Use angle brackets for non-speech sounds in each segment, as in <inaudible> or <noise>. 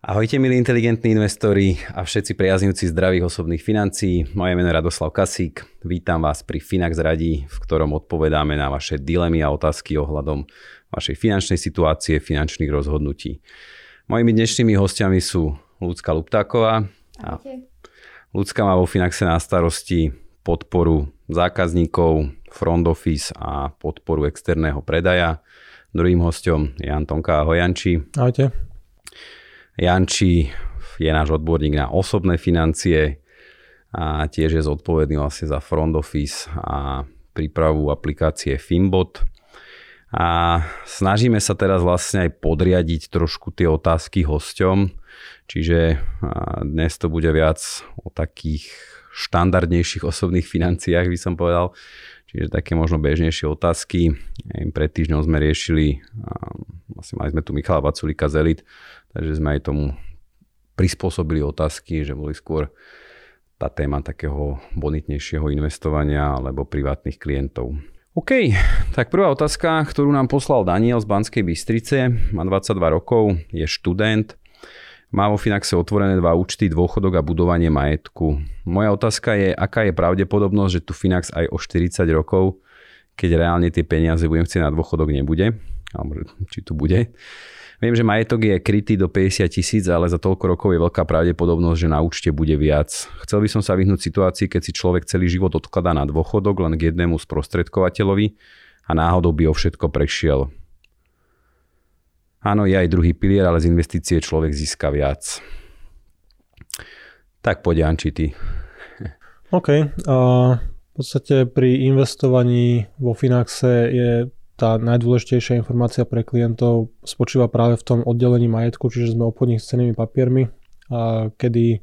Ahojte milí inteligentní investori a všetci priaznivci zdravých osobných financií. Moje meno je Radoslav Kasík. Vítam vás pri Finax radí, v ktorom odpovedáme na vaše dilemy a otázky ohľadom vašej finančnej situácie, finančných rozhodnutí. Mojimi dnešnými hostiami sú Ľudská Luptáková. Ľudská má vo Finaxe na starosti podporu zákazníkov, front office a podporu externého predaja. Druhým hostom je Antonka Hojanči. Ahojte. Janči je náš odborník na osobné financie a tiež je zodpovedný vlastne za front office a prípravu aplikácie Finbot. A snažíme sa teraz vlastne aj podriadiť trošku tie otázky hosťom, čiže dnes to bude viac o takých štandardnejších osobných financiách, by som povedal. Čiže také možno bežnejšie otázky. Pred týždňom sme riešili, vlastne mali sme tu Michala Vaculika z Elite, takže sme aj tomu prispôsobili otázky, že boli skôr tá téma takého bonitnejšieho investovania alebo privátnych klientov. OK, tak prvá otázka, ktorú nám poslal Daniel z Banskej Bystrice, má 22 rokov, je študent, má vo Finaxe otvorené dva účty, dôchodok a budovanie majetku. Moja otázka je, aká je pravdepodobnosť, že tu Finax aj o 40 rokov, keď reálne tie peniaze budem chcieť na dôchodok, nebude, alebo či tu bude. Viem, že majetok je krytý do 50 tisíc, ale za toľko rokov je veľká pravdepodobnosť, že na účte bude viac. Chcel by som sa vyhnúť situácii, keď si človek celý život odkladá na dôchodok len k jednému sprostredkovateľovi a náhodou by o všetko prešiel. Áno, je aj druhý pilier, ale z investície človek získa viac. Tak poď, Anči, ty. <laughs> OK. Uh, v podstate pri investovaní vo Finaxe je tá najdôležitejšia informácia pre klientov spočíva práve v tom oddelení majetku, čiže sme obchodník s cenými papiermi, a kedy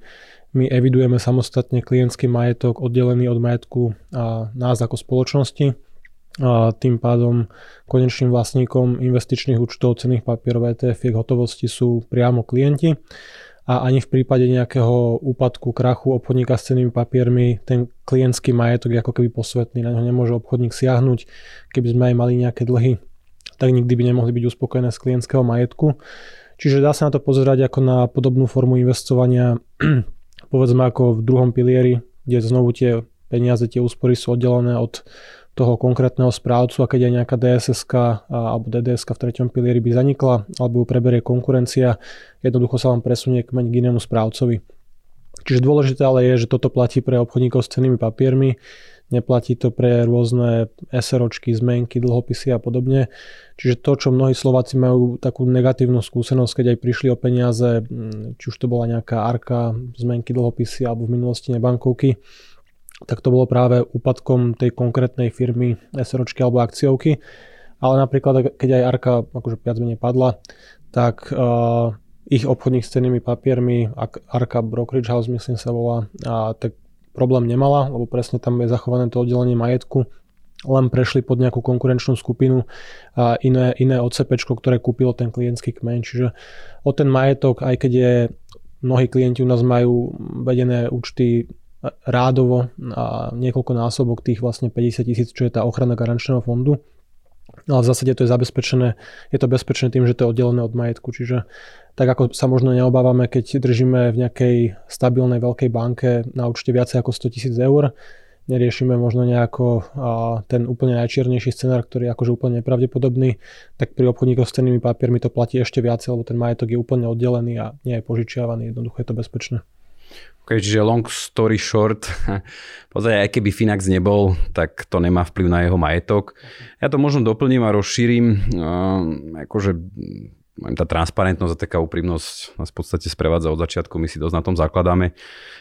my evidujeme samostatne klientský majetok oddelený od majetku a nás ako spoločnosti. A tým pádom konečným vlastníkom investičných účtov cených papierov ETF hotovosti sú priamo klienti. A ani v prípade nejakého úpadku, krachu obchodníka s cenými papiermi ten klientský majetok je ako keby posvetný, na ňo nemôže obchodník siahnuť, keby sme aj mali nejaké dlhy, tak nikdy by nemohli byť uspokojené z klientského majetku. Čiže dá sa na to pozerať ako na podobnú formu investovania, <clears throat> povedzme ako v druhom pilieri, kde znovu tie peniaze, tie úspory sú oddelené od toho konkrétneho správcu a keď aj nejaká dss alebo dds v treťom pilieri by zanikla alebo ju preberie konkurencia, jednoducho sa vám presunie kmeň k inému správcovi. Čiže dôležité ale je, že toto platí pre obchodníkov s cenými papiermi, neplatí to pre rôzne SROčky, zmenky, dlhopisy a podobne. Čiže to, čo mnohí Slováci majú takú negatívnu skúsenosť, keď aj prišli o peniaze, či už to bola nejaká arka, zmenky, dlhopisy alebo v minulosti nebankovky, tak to bolo práve úpadkom tej konkrétnej firmy SROčky alebo akciovky. Ale napríklad, keď aj Arka akože viac menej padla, tak uh, ich obchodník s cenými papiermi, Arka Brokerage House myslím sa volá, a tak problém nemala, lebo presne tam je zachované to oddelenie majetku, len prešli pod nejakú konkurenčnú skupinu a iné, iné OCP, ktoré kúpilo ten klientský kmeň. Čiže o ten majetok, aj keď je mnohí klienti u nás majú vedené účty rádovo a niekoľko násobok tých vlastne 50 tisíc, čo je tá ochrana garančného fondu. Ale v zásade to je zabezpečené, je to bezpečné tým, že to je oddelené od majetku. Čiže tak ako sa možno neobávame, keď držíme v nejakej stabilnej veľkej banke na účte viacej ako 100 tisíc eur, neriešime možno nejako ten úplne najčiernejší scenár, ktorý je akože úplne nepravdepodobný, tak pri obchodníkoch s cennými papiermi to platí ešte viacej, lebo ten majetok je úplne oddelený a nie je požičiavaný, jednoducho je to bezpečné. Čiže long story short, <laughs> pozaj, aj keby Finax nebol, tak to nemá vplyv na jeho majetok. Ja to možno doplním a rozšírim. Uh, akože tá transparentnosť a taká úprimnosť nás v podstate sprevádza od začiatku, my si dosť na tom zakladáme.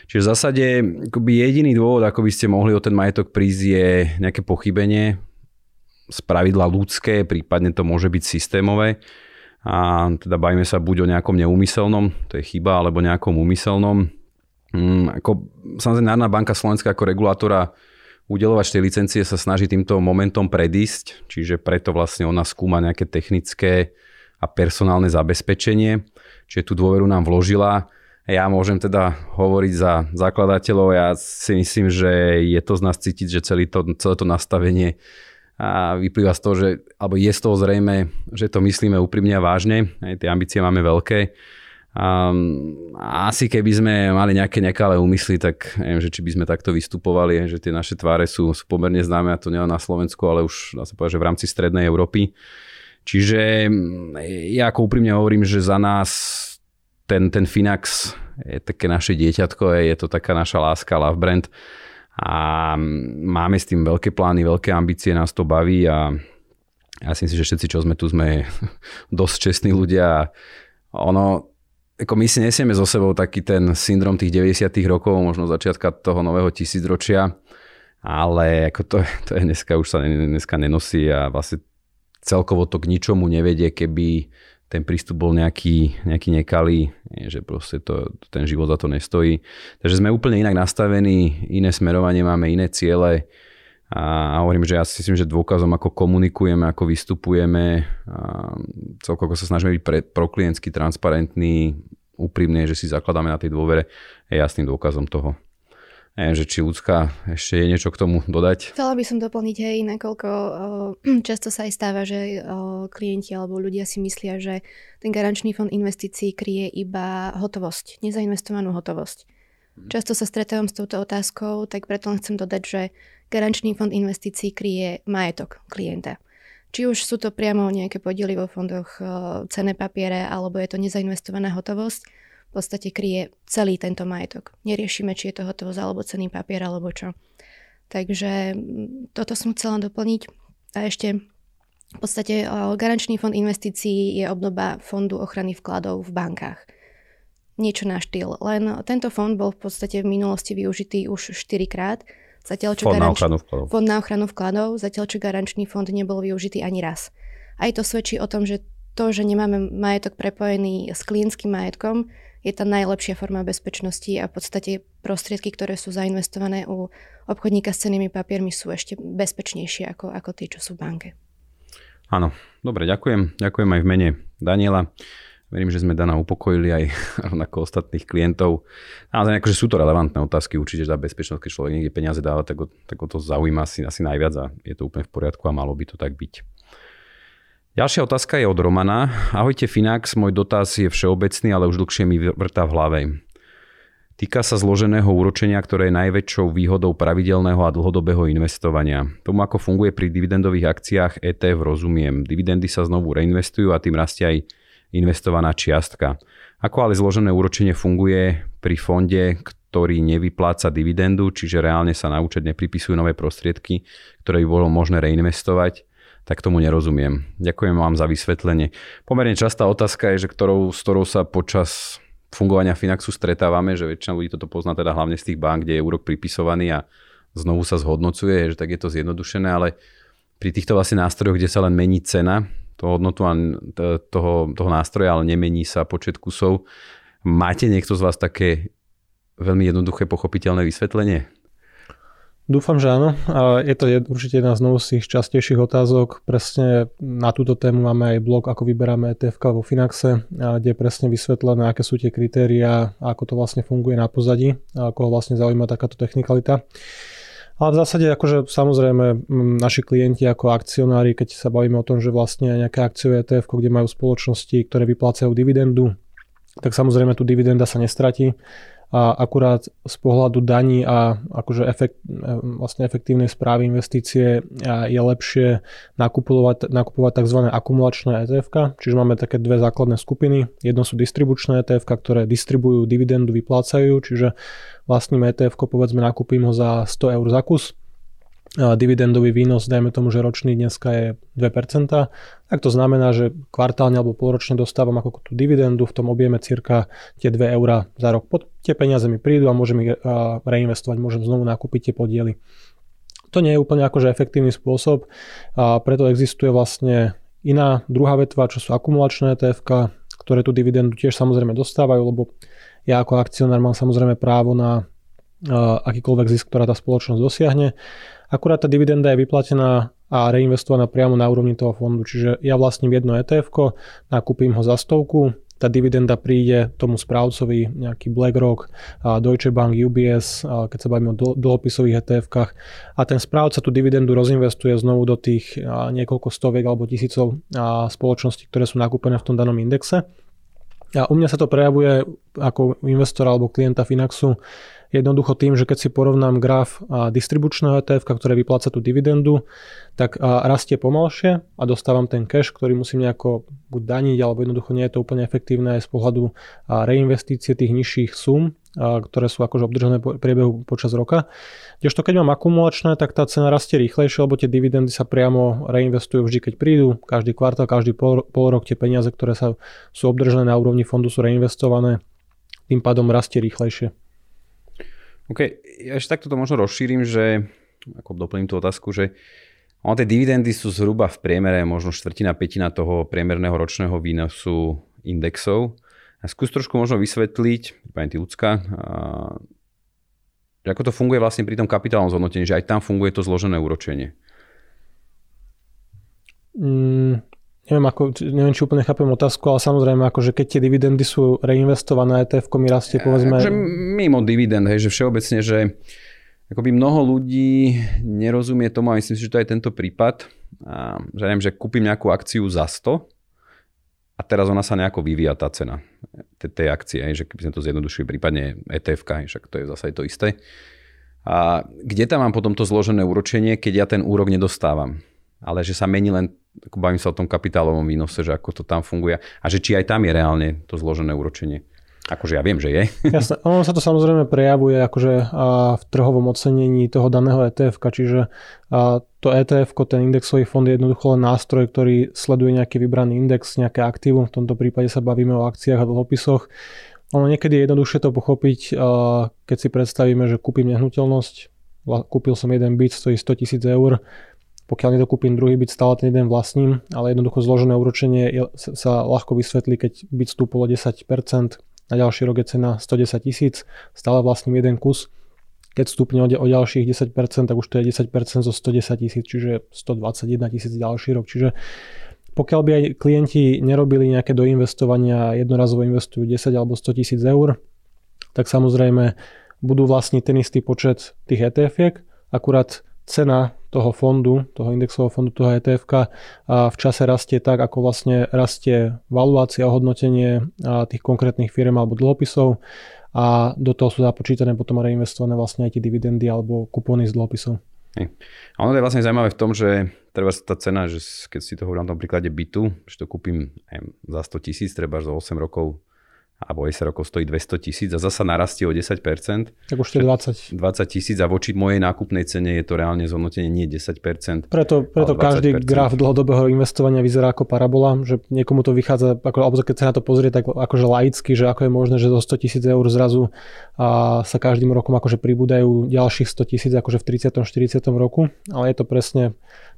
Čiže v zásade akoby jediný dôvod, ako by ste mohli o ten majetok prísť, je nejaké pochybenie z pravidla ľudské, prípadne to môže byť systémové. A teda bavíme sa buď o nejakom neúmyselnom, to je chyba, alebo nejakom úmyselnom. Mm, ako, samozrejme, Národná banka Slovenska ako regulátora udelovať tej licencie sa snaží týmto momentom predísť, čiže preto vlastne ona skúma nejaké technické a personálne zabezpečenie, čiže tú dôveru nám vložila. Ja môžem teda hovoriť za zakladateľov, ja si myslím, že je to z nás cítiť, že celé to, celé to nastavenie a vyplýva z toho, že, alebo je z toho zrejme, že to myslíme úprimne a vážne, aj tie ambície máme veľké Um, asi keby sme mali nejaké nekalé úmysly, tak neviem, že či by sme takto vystupovali, že tie naše tváre sú, sú pomerne známe a to nielen na Slovensku, ale už dá sa povedať, že v rámci strednej Európy. Čiže ja ako úprimne hovorím, že za nás ten, ten Finax je také naše dieťatko, je to taká naša láska, love brand a máme s tým veľké plány, veľké ambície, nás to baví a ja si myslím, že všetci, čo sme tu, sme <laughs> dosť čestní ľudia. Ono, ako my si nesieme so sebou taký ten syndrom tých 90 rokov, možno začiatka toho nového tisícročia, ale ako to, to je dneska už sa dneska nenosí a vlastne celkovo to k ničomu nevedie, keby ten prístup bol nejaký, nejaký nekalý, že proste to, ten život za to nestojí. Takže sme úplne inak nastavení, iné smerovanie máme, iné ciele a hovorím, že ja si myslím, že dôkazom, ako komunikujeme, ako vystupujeme, celkovo sa snažíme byť pre, proklientsky transparentní, úprimne, že si zakladáme na tej dôvere, je jasným dôkazom toho. Neviem, že či ľudská ešte je niečo k tomu dodať. Chcela by som doplniť, hej, nakoľko <clears throat> často sa aj stáva, že klienti alebo ľudia si myslia, že ten garančný fond investícií kryje iba hotovosť, nezainvestovanú hotovosť. Mhm. Často sa stretávam s touto otázkou, tak preto len chcem dodať, že Garančný fond investícií kryje majetok klienta. Či už sú to priamo nejaké podiely vo fondoch, eh, cené papiere, alebo je to nezainvestovaná hotovosť, v podstate kryje celý tento majetok. Neriešime, či je to hotovosť alebo cený papier, alebo čo. Takže mm, toto som chcela doplniť. A ešte v podstate eh, garančný fond investícií je obdoba fondu ochrany vkladov v bankách. Niečo na štýl. Len tento fond bol v podstate v minulosti využitý už 4 krát Zatiaľ, čo fond, garanč... na ochranu vkladov. fond na ochranu vkladov, zatiaľ čo garančný fond nebol využitý ani raz. Aj to svedčí o tom, že to, že nemáme majetok prepojený s klientským majetkom, je tá najlepšia forma bezpečnosti a v podstate prostriedky, ktoré sú zainvestované u obchodníka s cenými papiermi sú ešte bezpečnejšie ako, ako tie, čo sú v banke. Áno, dobre, ďakujem. Ďakujem aj v mene Daniela. Verím, že sme Dana upokojili aj <laughs> rovnako ostatných klientov. Ale akože sú to relevantné otázky, určite, za bezpečnosť, keď človek niekde peniaze dáva, tak, o, tak o to zaujíma asi, asi najviac a je to úplne v poriadku a malo by to tak byť. Ďalšia otázka je od Romana. Ahojte Finax, môj dotaz je všeobecný, ale už dlhšie mi vrtá v hlave. Týka sa zloženého úročenia, ktoré je najväčšou výhodou pravidelného a dlhodobého investovania. Tomu, ako funguje pri dividendových akciách ETF, rozumiem. Dividendy sa znovu reinvestujú a tým rastie aj investovaná čiastka. Ako ale zložené úročenie funguje pri fonde, ktorý nevypláca dividendu, čiže reálne sa na účet nepripisujú nové prostriedky, ktoré by bolo možné reinvestovať, tak tomu nerozumiem. Ďakujem vám za vysvetlenie. Pomerne častá otázka je, že ktorou, s ktorou sa počas fungovania Finaxu stretávame, že väčšina ľudí toto pozná teda hlavne z tých bank, kde je úrok pripisovaný a znovu sa zhodnocuje, že tak je to zjednodušené, ale pri týchto vlastne nástrojoch, kde sa len mení cena, toho hodnotu a toho, toho nástroja, ale nemení sa počet kusov. Máte niekto z vás také veľmi jednoduché, pochopiteľné vysvetlenie? Dúfam, že áno. A je to určite jedna z nových častejších otázok. Presne na túto tému máme aj blog, ako vyberáme ETF vo Finaxe, kde je presne vysvetlené, aké sú tie kritériá, ako to vlastne funguje na pozadí, a ako ho vlastne zaujíma takáto technikalita. Ale v zásade akože samozrejme naši klienti ako akcionári, keď sa bavíme o tom, že vlastne nejaké akciové ETF, kde majú spoločnosti, ktoré vyplácajú dividendu, tak samozrejme tu dividenda sa nestratí a akurát z pohľadu daní a akože efekt, vlastne efektívnej správy investície je lepšie nakupovať, nakupovať tzv. akumulačné ETF, čiže máme také dve základné skupiny. Jedno sú distribučné ETF, ktoré distribujú dividendu, vyplácajú, čiže vlastním ETF, povedzme nakúpim ho za 100 eur za kus, dividendový výnos, dajme tomu, že ročný dneska je 2%, tak to znamená, že kvartálne alebo polročne dostávam ako tú dividendu v tom objeme cirka tie 2 eurá za rok. Pod tie peniaze mi prídu a môžem ich reinvestovať, môžem znovu nakúpiť tie podiely. To nie je úplne akože efektívny spôsob a preto existuje vlastne iná druhá vetva, čo sú akumulačné etf ktoré tú dividendu tiež samozrejme dostávajú, lebo ja ako akcionár mám samozrejme právo na akýkoľvek zisk, ktorá tá spoločnosť dosiahne. Akurát tá dividenda je vyplatená a reinvestovaná priamo na úrovni toho fondu. Čiže ja vlastním jedno ETF, nakúpim ho za stovku, tá dividenda príde tomu správcovi, nejaký BlackRock, Deutsche Bank, UBS, keď sa bavíme o dlhopisových etf a ten správca tú dividendu rozinvestuje znovu do tých niekoľko stoviek alebo tisícov spoločností, ktoré sú nakúpené v tom danom indexe. A u mňa sa to prejavuje ako investora alebo klienta Finaxu Jednoducho tým, že keď si porovnám graf distribučného ETF, ktoré vypláca tú dividendu, tak rastie pomalšie a dostávam ten cash, ktorý musím nejako buď daniť, alebo jednoducho nie je to úplne efektívne aj z pohľadu reinvestície tých nižších sum, ktoré sú akože obdržané po priebehu počas roka. Kdežto keď mám akumulačné, tak tá cena rastie rýchlejšie, lebo tie dividendy sa priamo reinvestujú vždy, keď prídu. Každý kvartál, každý pol, pol rok tie peniaze, ktoré sa sú obdržané na úrovni fondu, sú reinvestované. Tým pádom rastie rýchlejšie. OK, ja ešte takto to možno rozšírim, že ako doplním tú otázku, že ono tie dividendy sú zhruba v priemere možno štvrtina, petina toho priemerného ročného výnosu indexov. A skús trošku možno vysvetliť, pani ty ľudská, že ako to funguje vlastne pri tom kapitálnom zhodnotení, že aj tam funguje to zložené úročenie. Mm, neviem, ako, neviem, či úplne chápem otázku, ale samozrejme, že keď tie dividendy sú reinvestované, ETF mi rastie, povedzme... Že mimo dividend, hej, že všeobecne, že akoby mnoho ľudí nerozumie tomu a myslím si, že to je tento prípad, a, že neviem, že kúpim nejakú akciu za 100 a teraz ona sa nejako vyvíja tá cena tej akcie, hej, že keby sme to zjednodušili, prípadne etf však to je zase to isté. A kde tam mám potom to zložené úročenie, keď ja ten úrok nedostávam? Ale že sa mení len bavím sa o tom kapitálovom výnose, že ako to tam funguje a že či aj tam je reálne to zložené úročenie. Akože ja viem, že je. <laughs> Jasne, ono sa to samozrejme prejavuje akože v trhovom ocenení toho daného ETF, čiže to ETF, ten indexový fond je jednoducho len nástroj, ktorý sleduje nejaký vybraný index, nejaké aktívum, v tomto prípade sa bavíme o akciách a dlhopisoch. Ono niekedy je jednoduchšie to pochopiť, keď si predstavíme, že kúpim nehnuteľnosť, kúpil som jeden byt, stojí 100 tisíc eur, pokiaľ nedokúpim druhý byt, stále ten jeden vlastním, ale jednoducho zložené úročenie sa ľahko vysvetlí, keď byt stúpolo 10%, na ďalší rok je cena 110 tisíc, stále vlastním jeden kus. Keď stúpne o, ďalších 10%, tak už to je 10% zo 110 tisíc, čiže 121 tisíc ďalší rok. Čiže pokiaľ by aj klienti nerobili nejaké doinvestovania, jednorazovo investujú 10 alebo 100 tisíc eur, tak samozrejme budú vlastniť ten istý počet tých etf akurát cena toho fondu, toho indexového fondu, toho etf v čase rastie tak, ako vlastne rastie valuácia, ohodnotenie tých konkrétnych firm alebo dlhopisov a do toho sú započítané potom reinvestované vlastne aj tie dividendy alebo kupóny z dlhopisov. A ono je vlastne zaujímavé v tom, že treba tá cena, že keď si to hovorím na tom príklade bytu, že to kúpim za 100 tisíc, treba za 8 rokov alebo 10 rokov stojí 200 tisíc a zasa narastie o 10%. Tak už to je 20. 20 tisíc a voči mojej nákupnej cene je to reálne zhodnotenie nie 10%. Preto, preto každý graf dlhodobého investovania vyzerá ako parabola, že niekomu to vychádza, ako, alebo keď sa na to pozrie, tak akože laicky, že ako je možné, že zo 100 tisíc eur zrazu a sa každým rokom akože pribúdajú ďalších 100 tisíc akože v 30. 40. roku, ale je to presne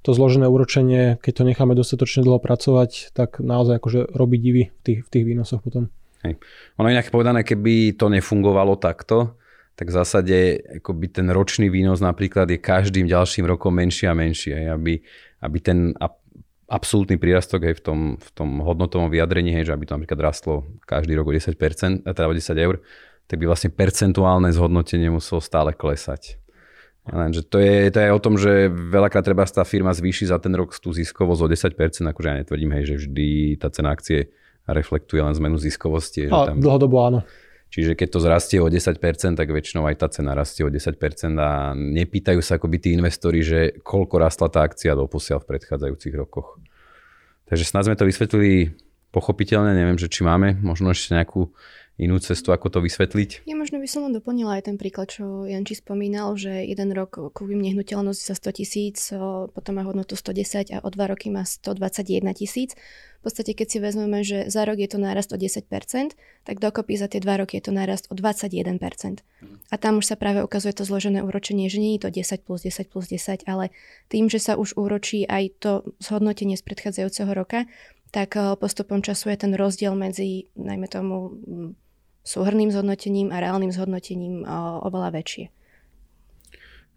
to zložené úročenie, keď to necháme dostatočne dlho pracovať, tak naozaj akože robí divy v tých, v tých výnosoch potom. Hej. Ono inak povedané, keby to nefungovalo takto, tak v zásade akoby ten ročný výnos napríklad je každým ďalším rokom menší a menší. Hej, aby, aby ten absolútny prírastok hej, v, tom, v tom hodnotovom vyjadrení, hej, že aby to napríklad rastlo každý rok o 10%, teda o 10 eur, tak by vlastne percentuálne zhodnotenie muselo stále klesať. Lenže to je, to je o tom, že veľakrát treba tá firma zvýši za ten rok tú ziskovosť o 10%, akože ja netvrdím, hej, že vždy tá cena akcie reflektuje len zmenu ziskovosti. A tam... dlhodobo áno. Čiže keď to zrastie o 10%, tak väčšinou aj tá cena rastie o 10% a nepýtajú sa akoby tí investori, že koľko rastla tá akcia doposiaľ v predchádzajúcich rokoch. Takže snad sme to vysvetlili pochopiteľne, neviem, že či máme možno ešte nejakú inú cestu, ako to vysvetliť? Ja možno by som len doplnila aj ten príklad, čo Janči spomínal, že jeden rok kúpim nehnuteľnosť za 100 tisíc, potom má hodnotu 110 a o dva roky má 121 tisíc. V podstate, keď si vezmeme, že za rok je to nárast o 10%, tak dokopy za tie dva roky je to nárast o 21%. A tam už sa práve ukazuje to zložené úročenie, že nie je to 10 plus 10 plus 10, ale tým, že sa už úročí aj to zhodnotenie z predchádzajúceho roka, tak postupom času je ten rozdiel medzi, najmä tomu, súhrným zhodnotením a reálnym zhodnotením oveľa väčšie.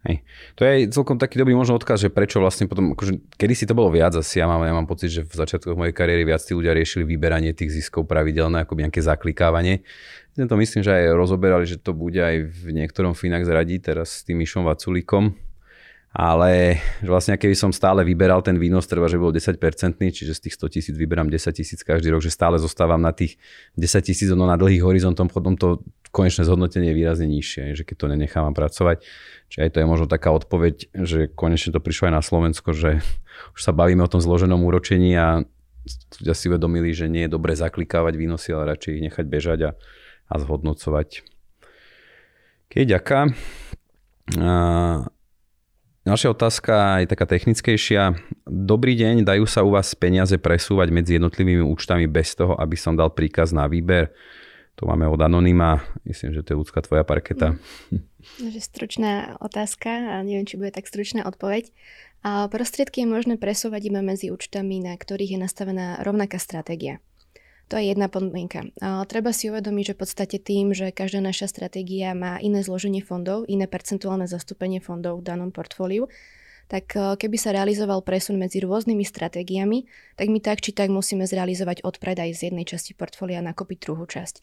Hej. To je celkom taký dobrý možno odkaz, že prečo vlastne potom, akože, kedy si to bolo viac asi, ja mám, ja mám pocit, že v začiatku mojej kariéry viac tí ľudia riešili vyberanie tých ziskov pravidelné, ako nejaké zaklikávanie. Ja to myslím, že aj rozoberali, že to bude aj v niektorom Finax radí teraz s tým Mišom Vaculíkom, ale vlastne keby som stále vyberal ten výnos, treba, že bol 10%, čiže z tých 100 tisíc vyberám 10 tisíc každý rok, že stále zostávam na tých 10 tisíc, ono na dlhých horizontom, potom to konečné zhodnotenie je výrazne nižšie, že keď to nenechávam pracovať. Čiže aj to je možno taká odpoveď, že konečne to prišlo aj na Slovensko, že už sa bavíme o tom zloženom úročení a ľudia si uvedomili, že nie je dobre zaklikávať výnosy, ale radšej ich nechať bežať a, a zhodnocovať. Keď ďaká. Ďalšia otázka je taká technickejšia. Dobrý deň, dajú sa u vás peniaze presúvať medzi jednotlivými účtami bez toho, aby som dal príkaz na výber? To máme od Anonyma. Myslím, že to je ľudská tvoja parketa. Mm. Stručná otázka a neviem, či bude tak stručná odpoveď. A prostriedky je možné presúvať iba medzi účtami, na ktorých je nastavená rovnaká stratégia. To je jedna podmienka. Treba si uvedomiť, že v podstate tým, že každá naša stratégia má iné zloženie fondov, iné percentuálne zastúpenie fondov v danom portfóliu, tak e, keby sa realizoval presun medzi rôznymi stratégiami, tak my tak či tak musíme zrealizovať odpredaj z jednej časti portfólia a nakúpiť druhú časť.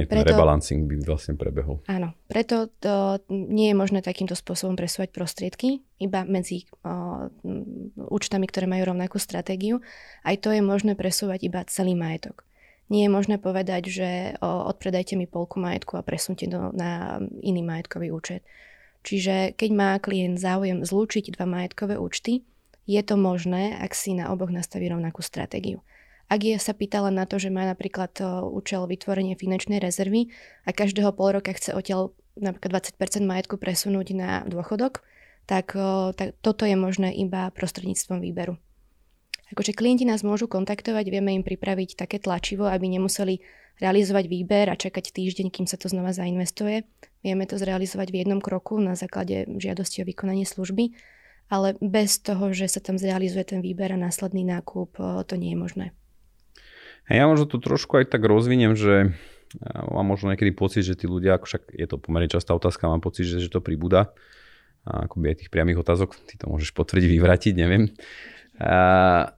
Hej, preto, rebalancing by vlastne prebehol. Áno, preto to nie je možné takýmto spôsobom presúvať prostriedky, iba medzi o, účtami, ktoré majú rovnakú stratégiu. Aj to je možné presúvať iba celý majetok. Nie je možné povedať, že odpredajte mi polku majetku a presunte do, na iný majetkový účet. Čiže keď má klient záujem zlúčiť dva majetkové účty, je to možné, ak si na oboch nastaví rovnakú stratégiu. Ak je sa pýtala na to, že má napríklad účel vytvorenie finančnej rezervy a každého pol roka chce odtiaľ napríklad 20% majetku presunúť na dôchodok, tak, tak toto je možné iba prostredníctvom výberu. Akože klienti nás môžu kontaktovať, vieme im pripraviť také tlačivo, aby nemuseli realizovať výber a čakať týždeň, kým sa to znova zainvestuje. Vieme to zrealizovať v jednom kroku na základe žiadosti o vykonanie služby, ale bez toho, že sa tam zrealizuje ten výber a následný nákup, to nie je možné. Ja možno to trošku aj tak rozviniem, že mám možno niekedy pocit, že tí ľudia, ako však je to pomerne častá otázka, mám pocit, že, že to pribúda. A akoby aj tých priamých otázok, ty to môžeš potvrdiť, vyvratiť, neviem. A,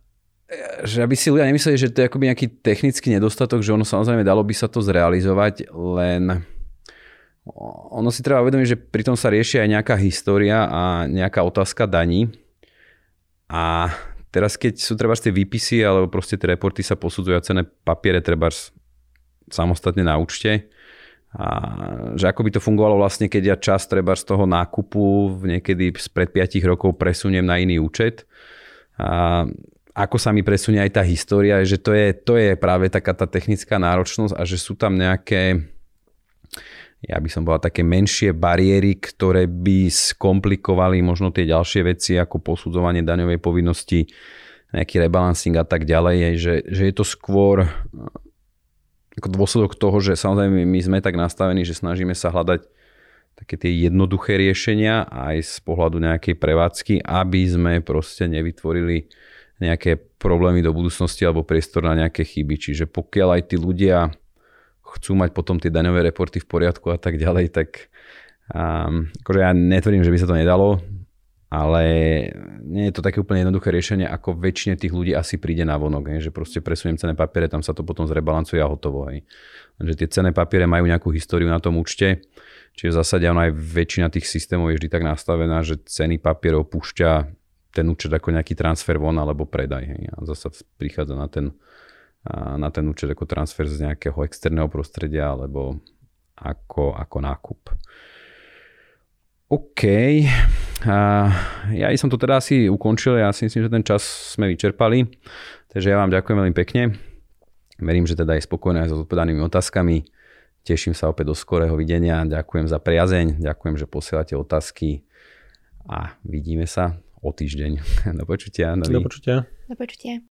že aby si ľudia nemysleli, že to je akoby nejaký technický nedostatok, že ono samozrejme dalo by sa to zrealizovať, len ono si treba uvedomiť, že pritom sa rieši aj nejaká história a nejaká otázka daní. A teraz keď sú treba tie výpisy alebo proste tie reporty sa posudzujú a cené papiere treba samostatne na účte, a že ako by to fungovalo vlastne, keď ja čas treba z toho nákupu niekedy spred 5 rokov presuniem na iný účet a ako sa mi presunie aj tá história, že to je, to je práve taká tá technická náročnosť a že sú tam nejaké ja by som povedal také menšie bariéry, ktoré by skomplikovali možno tie ďalšie veci ako posudzovanie daňovej povinnosti, nejaký rebalancing a tak ďalej, že, že je to skôr ako dôsledok toho, že samozrejme my sme tak nastavení, že snažíme sa hľadať také tie jednoduché riešenia aj z pohľadu nejakej prevádzky, aby sme proste nevytvorili nejaké problémy do budúcnosti alebo priestor na nejaké chyby. Čiže pokiaľ aj tí ľudia chcú mať potom tie daňové reporty v poriadku a tak ďalej, tak um, akože ja netvrdím, že by sa to nedalo, ale nie je to také úplne jednoduché riešenie, ako väčšine tých ľudí asi príde na vonok, hej, že proste presuniem cené papiere, tam sa to potom zrebalancuje a hotovo. Hej. Že tie cené papiere majú nejakú históriu na tom účte, čiže v zásade aj väčšina tých systémov je vždy tak nastavená, že ceny papierov púšťa ten účet ako nejaký transfer von alebo predaj. Hej. A zase prichádza na ten, na ten účet ako transfer z nejakého externého prostredia alebo ako, ako nákup. OK. A ja som to teda asi ukončil, ja si myslím, že ten čas sme vyčerpali, takže ja vám ďakujem veľmi pekne. Verím, že teda je spokojné aj s odpovedanými otázkami. Teším sa opäť do skorého videnia. Ďakujem za priazeň, ďakujem, že posielate otázky a vidíme sa o týždeň. <laughs> Do počutia. Do počutia. Do počutia.